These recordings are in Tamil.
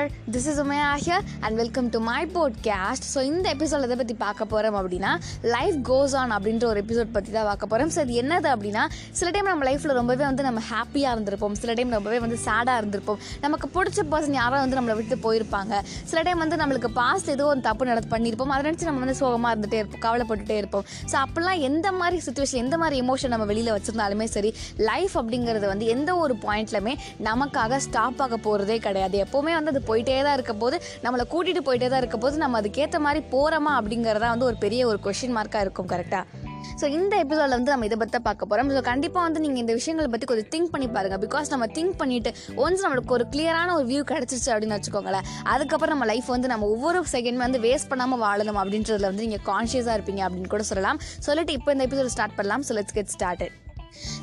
There this is Umaiya here and welcome to my podcast so இந்த எபிசோட் எதை பற்றி பார்க்க போகிறோம் அப்படின்னா லைஃப் கோஸ் ஆன் அப்படின்ற ஒரு எபிசோட் பற்றி தான் பார்க்க போகிறோம் ஸோ இது என்னது அப்படின்னா சில டைம் நம்ம லைஃப்பில் ரொம்பவே வந்து நம்ம ஹாப்பியாக இருந்திருப்போம். சில டைம் ரொம்பவே வந்து சேடாக இருந்திருப்போம். நமக்கு பிடிச்ச பர்சன் யாரோ வந்து நம்மளை விட்டு போயிருப்பாங்க. சில டைம் வந்து நம்மளுக்கு பாஸ்ட் ஏதோ ஒரு தப்பு நடந்து பண்ணியிருப்போம். அதை நினச்சி நம்ம வந்து சோகமாக இருந்துகிட்டே இருப்போம் கவலைப்பட்டுட்டே இருப்போம். ஸோ அப்போல்லாம் எந்த மாதிரி சுச்சுவேஷன் எந்த மாதிரி எமோஷன் நம்ம வெளியில் வச்சுருந்தாலுமே சரி லைஃப் அப்படிங்கிறது வந்து எந்த ஒரு பாயிண்ட்லையுமே நமக்காக ஸ்டாப் ஆக போகிறதே கிடையாது. எப்போவுமே வந்து அது போயிட்டே தான் இருக்க போது நம்மளை கூட்டிகிட்டு போயிட்டே தான் இருக்க போது நம்ம அதுக்கேற்ற மாதிரி போகிறோமா அப்படிங்கிறதா வந்து ஒரு பெரிய ஒரு கொஷின் மார்க்காக இருக்கும் கரெக்டாக ஸோ இந்த எபிசோடில் வந்து நம்ம இதை பற்றி தான் பார்க்க போகிறோம் ஸோ கண்டிப்பாக வந்து நீங்கள் இந்த விஷயங்களை பற்றி கொஞ்சம் திங்க் பண்ணி பாருங்க. பிகாஸ் நம்ம திங்க் பண்ணிட்டு ஒன்ஸ் நம்மளுக்கு ஒரு கிளியரான ஒரு வியூ கிடச்சிருச்சு அப்படின்னு வச்சுக்கோங்களேன் அதுக்கப்புறம் நம்ம லைஃப் வந்து நம்ம ஒவ்வொரு செகண்ட் வந்து வேஸ்ட் பண்ணாமல் வாழணும் அப்படின்றதுல வந்து நீங்கள் கான்ஷியஸாக இருப்பீங்க அப்படின்னு கூட சொல்லலாம். சொல்லிட்டு இப்போ இந்த எபிசோட ஸ்டார்ட் பண்ணலாம். So let's get started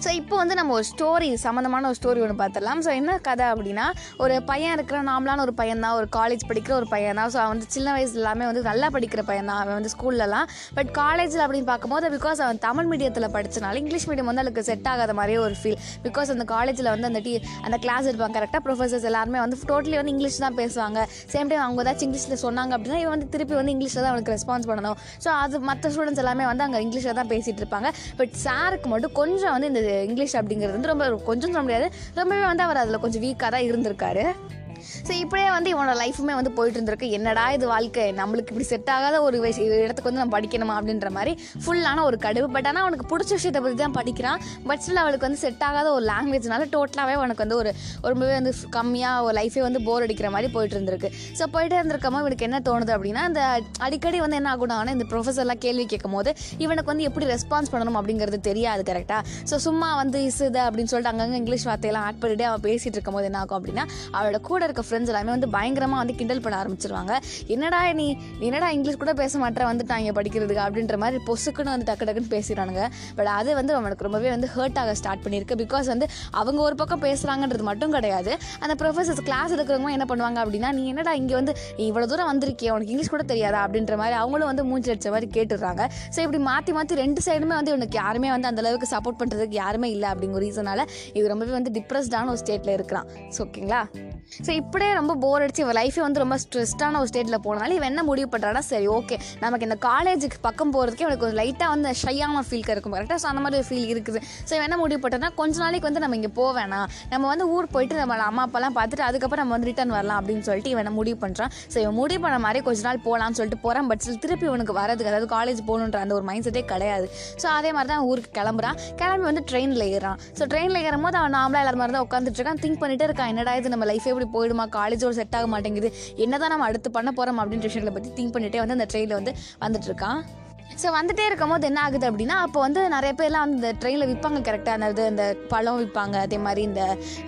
so இப்போ வந்து நம்ம ஒரு ஸ்டோரி சம்மந்தமான ஒரு ஸ்டோரி ஒன்று பார்த்துடலாம். ஸோ என்ன கதை அப்படின்னா ஒரு பையன் இருக்கிற நாமளான ஒரு பையன் தான் ஒரு காலேஜ் படிக்கிற ஒரு பையன் தான் ஸோ அவன் வந்து சின்ன வயசு எல்லாமே வந்து நல்லா படிக்கிற பையன் தான் அவன் வந்து ஸ்கூல்லலாம் பட் காலேஜில் அப்படின்னு பார்க்கும்போது பிகாஸ் அவன் தமிழ் மீடியத்தில் படித்தனால இங்கிலீஷ் மீடியம் வந்து அவளுக்கு செட் ஆகாத மாதிரியே ஒரு ஃபீல் பிகாஸ் அந்த காலேஜில் வந்து அந்த டீ அந்த கிளாஸ் இருப்பாங்க கரெக்டாக ப்ரொஃபசர்ஸ் எல்லாருமே வந்து டோட்டலி வந்து இங்கிலீஷ் தான் பேசுவாங்க. சேம் டைம் அவங்க ஏதாச்சும் இங்கிலீஷில் சொன்னாங்க அப்படின்னா இவன் வந்து திருப்பி வந்து இங்கிலீஷில் தான் அவனுக்கு ரெஸ்பான்ஸ் பண்ணணும். ஸோ அது மற்ற ஸ்டூடெண்ட்ஸ் எல்லாமே வந்து அங்கே இங்கிலீஷில் தான் பேசிகிட்டு இருப்பாங்க. பட் சாருக்கு மட்டும் கொஞ்சம் வந்து இந்த இங்கிலீஷ் அப்படிங்கிறது வந்து ரொம்ப கொஞ்சம் சொல்ல முடியாது. ரொம்பவே வந்து அவர் அதில் கொஞ்சம் வீக்காக தான் இருந்திருக்காரு. ஸோ இப்படியே வந்து இவனோட லைஃபுமே வந்து போயிட்டு இருந்திருக்கு என்னடா இது வாழ்க்கை? நம்மளுக்கு இப்படி செட் ஆகாத ஒரு விஷய இடத்துக்கு வந்து நம்ம படிக்கணுமா அப்படின்ற மாதிரி ஃபுல்லான ஒரு கடுவு பட் ஆனால் அவனுக்கு பிடிச்ச விஷயத்தை பற்றி தான் படிக்கிறான். பட் ஸ்டில் அவளுக்கு வந்து செட் ஆகாத ஒரு லாங்குவேஜ்னால டோட்டலாகவே அவனுக்கு வந்து ஒரு ரொம்பவே வந்து கம்மியாக ஒரு லைஃபே வந்து போர் அடிக்கிற மாதிரி போயிட்டு இருந்திருக்கு ஸோ போயிட்டே இருந்திருக்கமா இவனுக்கு என்ன தோணுது அப்படின்னா இந்த அடிக்கடி வந்து என்ன ஆகும்னா இந்த ப்ரொஃபஸர்லாம் கேள்வி கேட்கும் போது இவனுக்கு வந்து எப்படி ரெஸ்பான்ஸ் பண்ணணும் அப்படிங்கிறது தெரியாது கரெக்டாக ஸோ சும்மா வந்து இசுது அப்படின்னு சொல்லிட்டு அங்கங்கே இங்கிலீஷ் வார்த்தையெல்லாம் ஆட் பண்ணிட்டு அவன் பேசிகிட்டு இருக்கும்போது என்ன ஆகும் அப்படின்னா அவளோட கூட இருக்க ஃப்ரெண்ட்ஸ் எல்லாமே வந்து பயங்கரமாக வந்து கிண்டல் பண்ண ஆரம்பிச்சிருவாங்க. என்னடா நீ என்னடா இங்கிலீஷ் கூட பேச மாட்டேற வந்துட்டாங்க படிக்கிறதுக்கு அப்படின்ற மாதிரி பொசுக்குன்னு வந்து டக்கு டக்குன்னு பேசிடுறானுங்க பட் அது வந்து அவனுக்கு ரொம்பவே வந்து ஹர்ட் ஆக ஸ்டார்ட் பண்ணியிருக்கு. பிகாஸ் வந்து அவங்க ஒரு பக்கம் பேசுகிறாங்கன்றது மட்டும் கிடையாது. அந்த ப்ரொஃபஸர்ஸ் கிளாஸ் எடுக்கிறவங்க என்ன பண்ணுவாங்க அப்படின்னா நீ என்னடா இங்கே வந்து நீ இவ்வளோ தூரம் வந்திருக்கிய உனக்கு இங்கிலீஷ் கூட தெரியாதா? அப்படின்ற மாதிரி அவங்களும் வந்து மூஞ்சி அடிச்ச மாதிரி கேட்டுடுறாங்க. ஸோ இப்படி மாற்றி மாற்றி ரெண்டு சைடுமே வந்து இவனுக்கு யாருமே வந்து அந்த அளவுக்கு சப்போர்ட் பண்ணுறதுக்கு யாருமே இல்லை அப்படிங்கிற ரீசனால இது ரொம்பவே வந்து டிப்ரெஸ்டான ஒரு ஸ்டேட்டில் இருக்கிறான். ஸோ ஓகேங்களா ஸோ இப்படியே ரொம்ப போர் அடிச்சு இவன் லைஃபே வந்து ரொம்ப ஸ்ட்ரெஸ்டான ஒரு ஸ்டேட்டில் போனனால இவன் என்ன முடிவு பண்ணுறான்னா சரி ஓகே நமக்கு இந்த காலேஜுக்கு பக்கம் போகிறதுக்கே இவனுக்கு கொஞ்சம் லைட்டாக வந்து ஷையான ஃபீல் இருக்கும். கரெக்டாக ஸோ அந்த மாதிரி ஒரு ஃபீல் இருக்குது. ஸோ இவன் என்ன முடிவு பண்ணுறா கொஞ்ச நாளைக்கு வந்து நம்ம இங்கே போவேணா நம்ம வந்து ஊர் போயிட்டு நம்ம அம்மா அப்பாலாம் பார்த்துட்டு அதுக்கப்புறம் நம்ம வந்து ரிட்டர்ன் வரலாம் அப்படின்னு சொல்லிட்டு இவன் முடிவு பண்ணுறான் ஸோ இவன் முடிவு பண்ண மாதிரி கொஞ்ச நாள் போகலாம்னு சொல்லிட்டு போகிறான் பட் திருப்பி இவனுக்கு வரதுக்கு அதாவது காலேஜ் போகணுன்ற அந்த ஒரு மைண்ட் செட்டே கிடையாது. ஸோ அதே மாதிரி தான் ஊருக்கு கிளம்புறான் கிளம்பி வந்து ட்ரெயினில் ஏறான் ஸோ ட்ரெயினில் ஏறும் போது அவன் நாமளா எல்லாரும் மாதிரி தான் உட்காந்துட்டு இருக்கான். திங்க் பண்ணிட்டு இருக்கான். என்னடா இது நம்ம லைஃபே இப்படி போயிடுமா? காலேஜோட செட் ஆக மாட்டேங்குது. என்னதான் நம்ம அடுத்து பண்ண போகிறோம் அப்படின்ற விஷயங்களை பற்றி திங்க் பண்ணிட்டே வந்து அந்த ட்ரெயினில் வந்து வந்துட்டு இருக்கான் ஸோ வந்துட்டே இருக்கும் போது என்ன ஆகுது அப்படின்னா அப்போ வந்து நிறைய பேர்லாம் வந்து இந்த ட்ரெயினில் விற்பாங்க கரெக்டாக அந்த இந்த பழம் விற்பாங்க அதே மாதிரி இந்த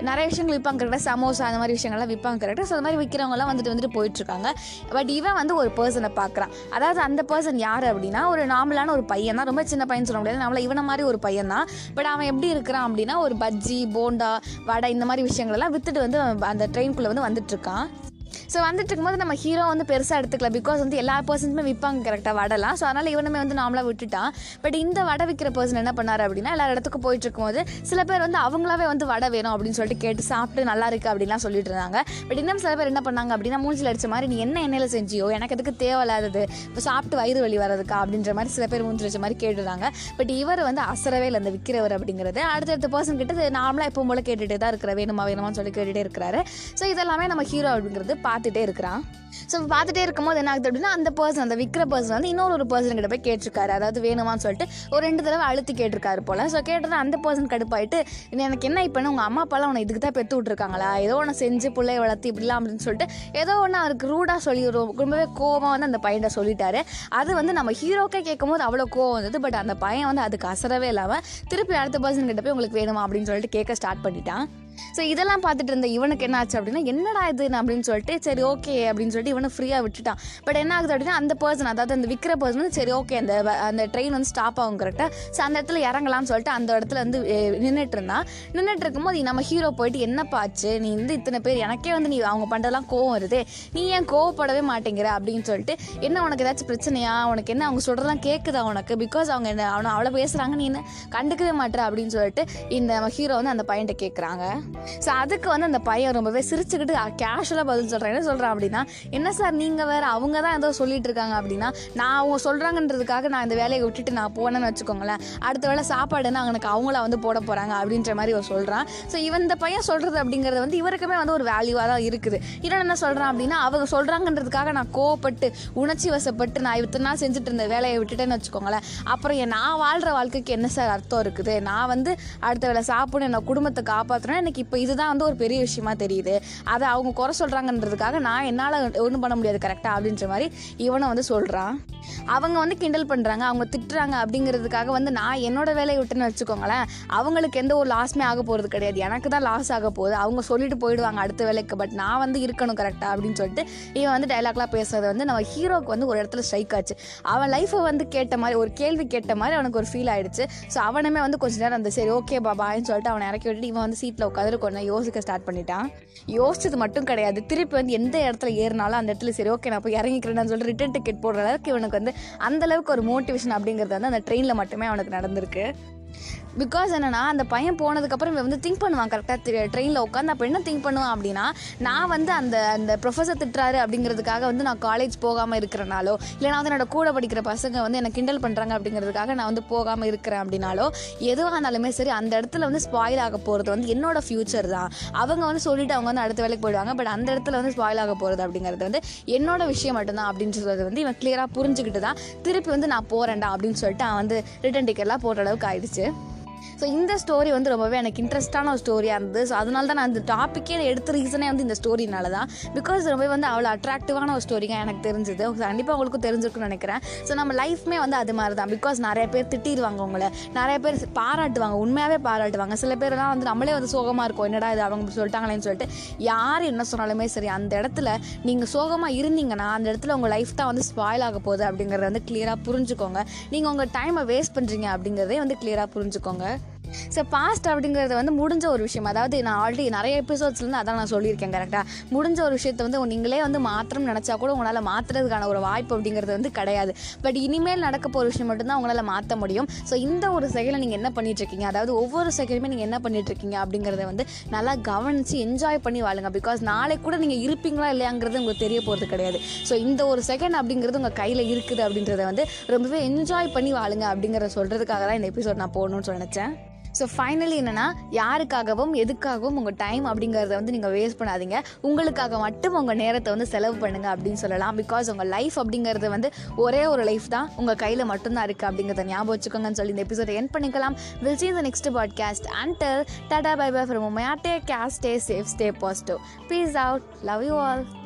நிறைய விஷயங்கள் விற்பாங்க கரெக்டாக சமோசா அந்த மாதிரி விஷயங்கள்லாம் விற்பாங்க கரெக்டாக ஸோ அது மாதிரி விற்கிறவங்கலாம் வந்துட்டு வந்துட்டு போயிட்டுருக்காங்க. பட் இவன் வந்து ஒரு பர்சனை பார்க்குறான். அதாவது அந்த பர்சன் யார் அப்படின்னா ஒரு நார்மலான ஒரு பையன் தான். ரொம்ப சின்ன பையன் சொல்ல முடியாது. நம்மள இவனை மாதிரி ஒரு பையன் தான். பட் அவன் எப்படி இருக்கிறான் அப்படின்னா ஒரு பஜ்ஜி போண்டா வடை இந்த மாதிரி விஷயங்களெல்லாம் விற்றுட்டு வந்து அந்த ட்ரெயின்குள்ளே வந்து வந்துட்டு இருக்கான் ஸோ வந்துட்டு இருக்கும்போது நம்ம ஹீரோ வந்து பெருசாக எடுத்துக்கல. பிகாஸ் வந்து எல்லா பர்சன்ஸுமே விற்பாங்க கரெக்டாக வடைலாம். ஸோ அதனால் இவனுமே வந்து நார்மலாக விட்டுட்டான் பட் இந்த வடை விற்கிற பர்சன் என்ன பண்ணார் அப்படின்னா எல்லா இடத்துக்கும் போயிட்டு இருக்கும்போது சில பேர் வந்து அவங்களாவே வந்து வடை வேணும் அப்படின்னு சொல்லிட்டு கேட்டு சாப்பிட்டு நல்லா இருக்குது அப்படின்லாம் சொல்லிட்டு இருந்தாங்க. பட் இன்னும் சில பேர் என்ன பண்ணாங்க அப்படின்னா மூஞ்சில் அடிச்ச மாதிரி நீ என்ன எண்ணெயில் செஞ்சியோ? எனக்கு எதுக்கு தேவையில்லாதது? இப்போ சாப்பிட்டு வயிறு வலி வர்றதுக்கா? அப்படின்ற மாதிரி சில பேர் மூஞ்சில் அடிச்ச மாதிரி கேட்டுறாங்க பட் இவர் வந்து அசரவே இல்லை அந்த விற்கிறவர் அப்படிங்கிறது. அடுத்தடுத்த பர்சன் கிட்ட நார்மலாக எப்பவும் போல கேட்டுகிட்டே தான் இருக்கிற வேணுமா வேணுமான்னு சொல்லி கேட்டுகிட்டே இருக்கிறாரு. ஸோ இதெல்லாமே நம்ம ஹீரோ அப்படிங்கிறது பார்த்துட்டே இருக்கிறான். ஸோ பார்த்துட்டே இருக்கும்போது என்ன ஆகுது அப்படின்னா அந்த பர்சன் அந்த விற்கிற பர்சன் வந்து இன்னொரு ஒரு பர்சன் கிட்ட போய் கேட்டிருக்காரு. அதாவது வேணுமான்னு சொல்லிட்டு ஒரு ரெண்டு தடவை அழுத்தி கேட்டிருக்காரு போல். ஸோ கேட்டது அந்த பர்சன் கடுப்பாயிட்டு எனக்கு என்ன இப்போன்னு உங்கள் அம்மா அப்பாலாம் உன்னை இதுக்கு தான் பெற்று விட்ருக்காங்களா ஏதோ ஒன்று செஞ்சு பிள்ளைய வளர்த்து இப்படிலாம் அப்படின்னு சொல்லிட்டு ஏதோ ஒன்று அவருக்கு ரூடாக சொல்லி ரொம்பவே கோபம் வந்து அந்த பையன்கிட்ட சொல்லிட்டாரு. அது வந்து நம்ம ஹீரோக்கே கேட்கும் போது அவ்வளோ கோவம் வந்தது. பட் அந்த பையன் வந்து அதுக்கு அசரவே இல்லாமல் திருப்பி அடுத்த பர்சன் கிட்ட போய் உங்களுக்கு வேணுமா? அப்படின்னு சொல்லிட்டு கேட்க ஸ்டார்ட் பண்ணிட்டான். ஸோ இதெல்லாம் பார்த்துட்டு இருந்த இவனுக்கு என்ன ஆச்சு அப்படின்னா என்னடா இது அப்படின்னு சொல்லிட்டு சரி ஓகே அப்படின்னு சொல்லிட்டு இவனை ஃப்ரீயாக விட்டுட்டான். பட் என்ன ஆகுது அப்படின்னா அந்த பர்சன் அதாவது அந்த விற்கிற பர்சன் வந்து சரி ஓகே அந்த அந்த ட்ரெயின் வந்து ஸ்டாப் ஆகும் கரெக்டாக ஸோ அந்த இடத்துல இறங்கலாம்னு சொல்லிட்டு அந்த இடத்துல வந்து நின்றுட்டு இருந்தான். நின்றுட்டு இருக்கும்போது நம்ம ஹீரோ போயிட்டு என்னப்பா ஆச்சு? நீ வந்து இத்தனை பேர் எனக்கே வந்து நீ அவங்க பண்ணுறதெல்லாம் கோவம் வருது. நீ ஏன் கோவப்படவே மாட்டேங்கிற? அப்படின்னு சொல்லிட்டு என்ன உனக்கு ஏதாச்சும் பிரச்சனையா? உனக்கு என்ன அவங்க சொல்கிறதெல்லாம் கேட்குதா உனக்கு? பிகாஸ் அவங்க என்ன அவனை அவ்வளோ பேசுகிறாங்க நீ என்ன? கண்டுக்கவே மாட்டேற அப்படின்னு சொல்லிட்டு இந்த நம்ம ஹீரோ வந்து அந்த பையன்கிட்ட கேட்குறாங்க ஸோ அதுக்கு வந்து அந்த பையன் ரொம்பவே சிரிச்சுக்கிட்டு கேஷுவலாக பதில் சொல்கிறேன் என்ன சொல்கிறான் அப்படின்னா என்ன சார் நீங்கள் வேறு அவங்க தான் ஏதோ சொல்லிட்டு இருக்காங்க அப்படின்னா நான் அவங்க சொல்கிறாங்கன்றதுக்காக நான் இந்த வேலையை விட்டுட்டு நான் போனேன்னு வச்சுக்கோங்களேன். அடுத்த வேளை சாப்பாடுன்னா அவனுக்கு அவங்கள வந்து போட போகிறாங்க அப்படின்ற மாதிரி அவர் சொல்கிறான் ஸோ இவன் இந்த பையன் சொல்கிறது அப்படிங்கிறது வந்து இவருக்குமே வந்து ஒரு வேல்யூவாக தான் இருக்குது. இன்னொன்று என்ன சொல்கிறான் அப்படின்னா அவங்க சொல்கிறாங்கன்றதுக்காக நான் கோவப்பட்டு உணர்ச்சி வசப்பட்டு நான் இத்தனை நாள் செஞ்சுட்டு இருந்த வேலையை விட்டுட்டேன்னு வச்சுக்கோங்களேன். அப்புறம் என் நான் வாழ்கிற வாழ்க்கைக்கு என்ன சார் அர்த்தம் இருக்குது? நான் வந்து அடுத்த வேலை சாப்பிடணும் என்னோட குடும்பத்தை காப்பாற்றணும் எனக்கு இப்போ இதுதான் வந்து ஒரு பெரிய விஷயமா தெரியுது. அதை அவங்க குறை சொல்கிறாங்கன்றதுக்காக நான் என்னால் ஒன்றும் பண்ண முடியாது கரெக்டாக அப்படின்ற மாதிரி இவனை வந்து சொல்கிறான் அவங்க வந்து கிண்டல் பண்ணுறாங்க அவங்க திட்டுறாங்க அப்படிங்கிறதுக்காக வந்து நான் என்னோட வேலையை விட்டுன்னு வச்சுக்கோங்களேன் அவங்களுக்கு எந்த ஒரு லாஸுமே ஆக போகிறது கிடையாது. எனக்கு தான் லாஸ் ஆக போகுது. அவங்க சொல்லிட்டு போயிடுவாங்க அடுத்த வேலைக்கு பட் நான் வந்து இருக்கணும் கரெக்டாக அப்படின்னு சொல்லிட்டு இவன் வந்து டைலாக்லாம் பேசுறது வந்து நம்ம ஹீரோக்கு வந்து ஒரு இடத்துல ஸ்ட்ரைக் ஆச்சு. அவன் லைஃப்பை வந்து கேட்ட மாதிரி ஒரு கேள்வி கேட்ட மாதிரி அவனுக்கு ஒரு ஃபீல் ஆயிடுச்சு. ஸோ அவனுமே வந்து கொஞ்ச நேரம் அந்த சரி ஓகே பாபான்னு சொல்லிட்டு அவனை இறக்கி விட்டுட்டு இவன் வந்து சீட்டில் உட்காந்து கொஞ்சம் யோசிக்க ஸ்டார்ட் பண்ணிட்டான். யோசிச்சது மட்டும் கிடையாது. திருப்பி வந்து எந்த இடத்துல ஏறினாலும் அந்த இடத்துல சரி ஓகே நான் போய் இறங்கிக்கிறேன்னு சொல்லிட்டு ரிட்டன் டிக்கெட் போடுற அளவுக்கு இவனுக்கு வந்து அந்த அளவுக்கு ஒரு மோட்டிவேஷன் அப்படிங்கிறது வந்து அந்த ட்ரெயினில் மட்டுமே அவனுக்கு நடந்திருக்கு. பிகாஸ் என்னென்னா அந்த பையன் போனதுக்கப்புறம் இவன் வந்து திங்க் பண்ணுவான் கரெக்டாக ட்ரெயினில் உட்காந்து அப்போ என்ன திங்க் பண்ணுவான் அப்படின்னா நான் வந்து அந்த அந்த ப்ரொஃபஸர் திட்டுறாரு அப்படிங்கிறதுக்காக வந்து நான் காலேஜ் போகாமல் இருக்கிறனாலோ இல்லைனா வந்து என்னோட கூட படிக்கிற பசங்க வந்து என்னை கிண்டல் பண்ணுறாங்க அப்படிங்கிறதுக்காக நான் வந்து போகாமல் இருக்கிறேன் அப்படின்னாலோ எதுவாக இருந்தாலுமே சரி அந்த இடத்துல வந்து ஸ்பாயில் ஆக போகிறது வந்து என்னோட ஃப்யூச்சர் தான். அவங்க வந்து சொல்லிட்டு அவங்க வந்து அடுத்த வேலைக்கு போயிடுவாங்க பட் அந்த இடத்துல வந்து ஸ்பாயில் ஆக போகிறது அப்படிங்கிறது வந்து என்னோட விஷயம் மட்டும்தான் அப்படின்னு வந்து இவன் கிளியராக புரிஞ்சுக்கிட்டு தான் திருப்பி வந்து நான் போகிறேன்டா அப்படின்னு சொல்லிட்டு அவன் வந்து ரிட்டன் டிக்கெட்லாம் போடுற அளவுக்கு ஆயிடுச்சு. ஸோ இந்த ஸ்டோரி வந்து ரொம்பவே எனக்கு இன்ட்ரெஸ்டான ஒரு ஸ்டோரியாக இருந்தது. ஸோ அதனால தான் நான் இந்த டாப்பிக்கே எடுத்த ரீசனே வந்து இந்த ஸ்டோரினால தான். பிகாஸ் ரொம்பவே வந்து அவ்வளோ அட்ராக்டிவான ஒரு ஸ்டோரிங்க எனக்கு தெரிஞ்சது. கண்டிப்பாக உங்களுக்கும் தெரிஞ்சிருக்குன்னு நினைக்கிறேன். ஸோ நம்ம லைஃப்மே வந்து அது மாதிரி தான் பிகாஸ் நிறைய பேர் திட்டிடுவாங்க உங்களை. நிறைய பேர் பாராட்டுவாங்க. உண்மையாகவே பாராட்டுவாங்க. சில பேர்லாம் வந்து நம்மளே வந்து சோகமாக இருக்கும். என்னடா இது அவங்க சொல்லிட்டாங்களேன்னு சொல்லிட்டு யார் என்ன சொன்னாலுமே சரி அந்த இடத்துல நீங்கள் சோகமாக இருந்தீங்கன்னா அந்த இடத்துல உங்கள் லைஃப் தான் வந்து ஸ்பாயில் ஆக போகுது அப்படிங்கிறத வந்து கிளியராக புரிஞ்சுக்கோங்க. நீங்கள் உங்கள் டைமை வேஸ்ட் பண்ணுறீங்க அப்படிங்கிறதே வந்து கிளியராக புரிஞ்சுக்கோங்க. ஸோ பாஸ்ட் அப்படிங்கிறது வந்து முடிஞ்ச ஒரு விஷயம். அதாவது நான் ஆல்ரெடி நிறைய எபிசோட்ஸ்லேருந்து அதான் நான் சொல்லியிருக்கேன் கரெக்டாக முடிஞ்ச ஒரு விஷயத்தை வந்து நீங்களே வந்து மாத்திரம் நினச்சா கூட உங்களால் மாற்றுறதுக்கான ஒரு வாய்ப்பு அப்படிங்கிறது வந்து கிடையாது. பட் இனிமேல் நடக்க போகிற விஷயம் மட்டும்தான் உங்களால் மாற்ற முடியும். ஸோ இந்த ஒரு செயலை நீங்கள் என்ன பண்ணிட்டு இருக்கீங்க? அதாவது ஒவ்வொரு செகண்டுமே நீங்கள் என்ன பண்ணிட்டு இருக்கீங்க அப்படிங்கிறத வந்து நல்லா கவனித்து என்ஜாய் பண்ணி வாழுங்க. பிகாஸ் நாளை கூட நீங்கள் இருப்பீங்களா இல்லையாங்கிறது உங்களுக்கு தெரிய போகிறது கிடையாது. ஸோ இந்த ஒரு செகண்ட் அப்படிங்கிறது உங்கள் கையில் இருக்குது அப்படின்றத வந்து ரொம்பவே என்ஜாய் பண்ணி வாழுங்க அப்படிங்கிறத சொல்கிறதுக்காக தான் இந்த எபிசோட் நான் போகணும்னு நினச்சேன். ஸோ ஃபைனலி என்னென்னா யாருக்காகவும் எதுக்காகவும் உங்கள் டைம் அப்படிங்கிறத வந்து நீங்கள் வேஸ்ட் பண்ணாதீங்க. உங்களுக்காக மட்டும் உங்கள் நேரத்தை வந்து செலவு பண்ணுங்கள் அப்படின்னு சொல்லலாம். பிகாஸ் உங்கள் லைஃப் அப்படிங்கிறது வந்து ஒரே ஒரு லைஃப் தான். உங்கள் கையில் மட்டும்தான் இருக்குது அப்படிங்கிறத ஞாபகம் வச்சுக்கோங்கன்னு சொல்லி இந்த எபிசோட என் பண்ணிக்கலாம். Will see the next podcast until tata bye bye from Umaiya day case stay safe stay positive peace out love you all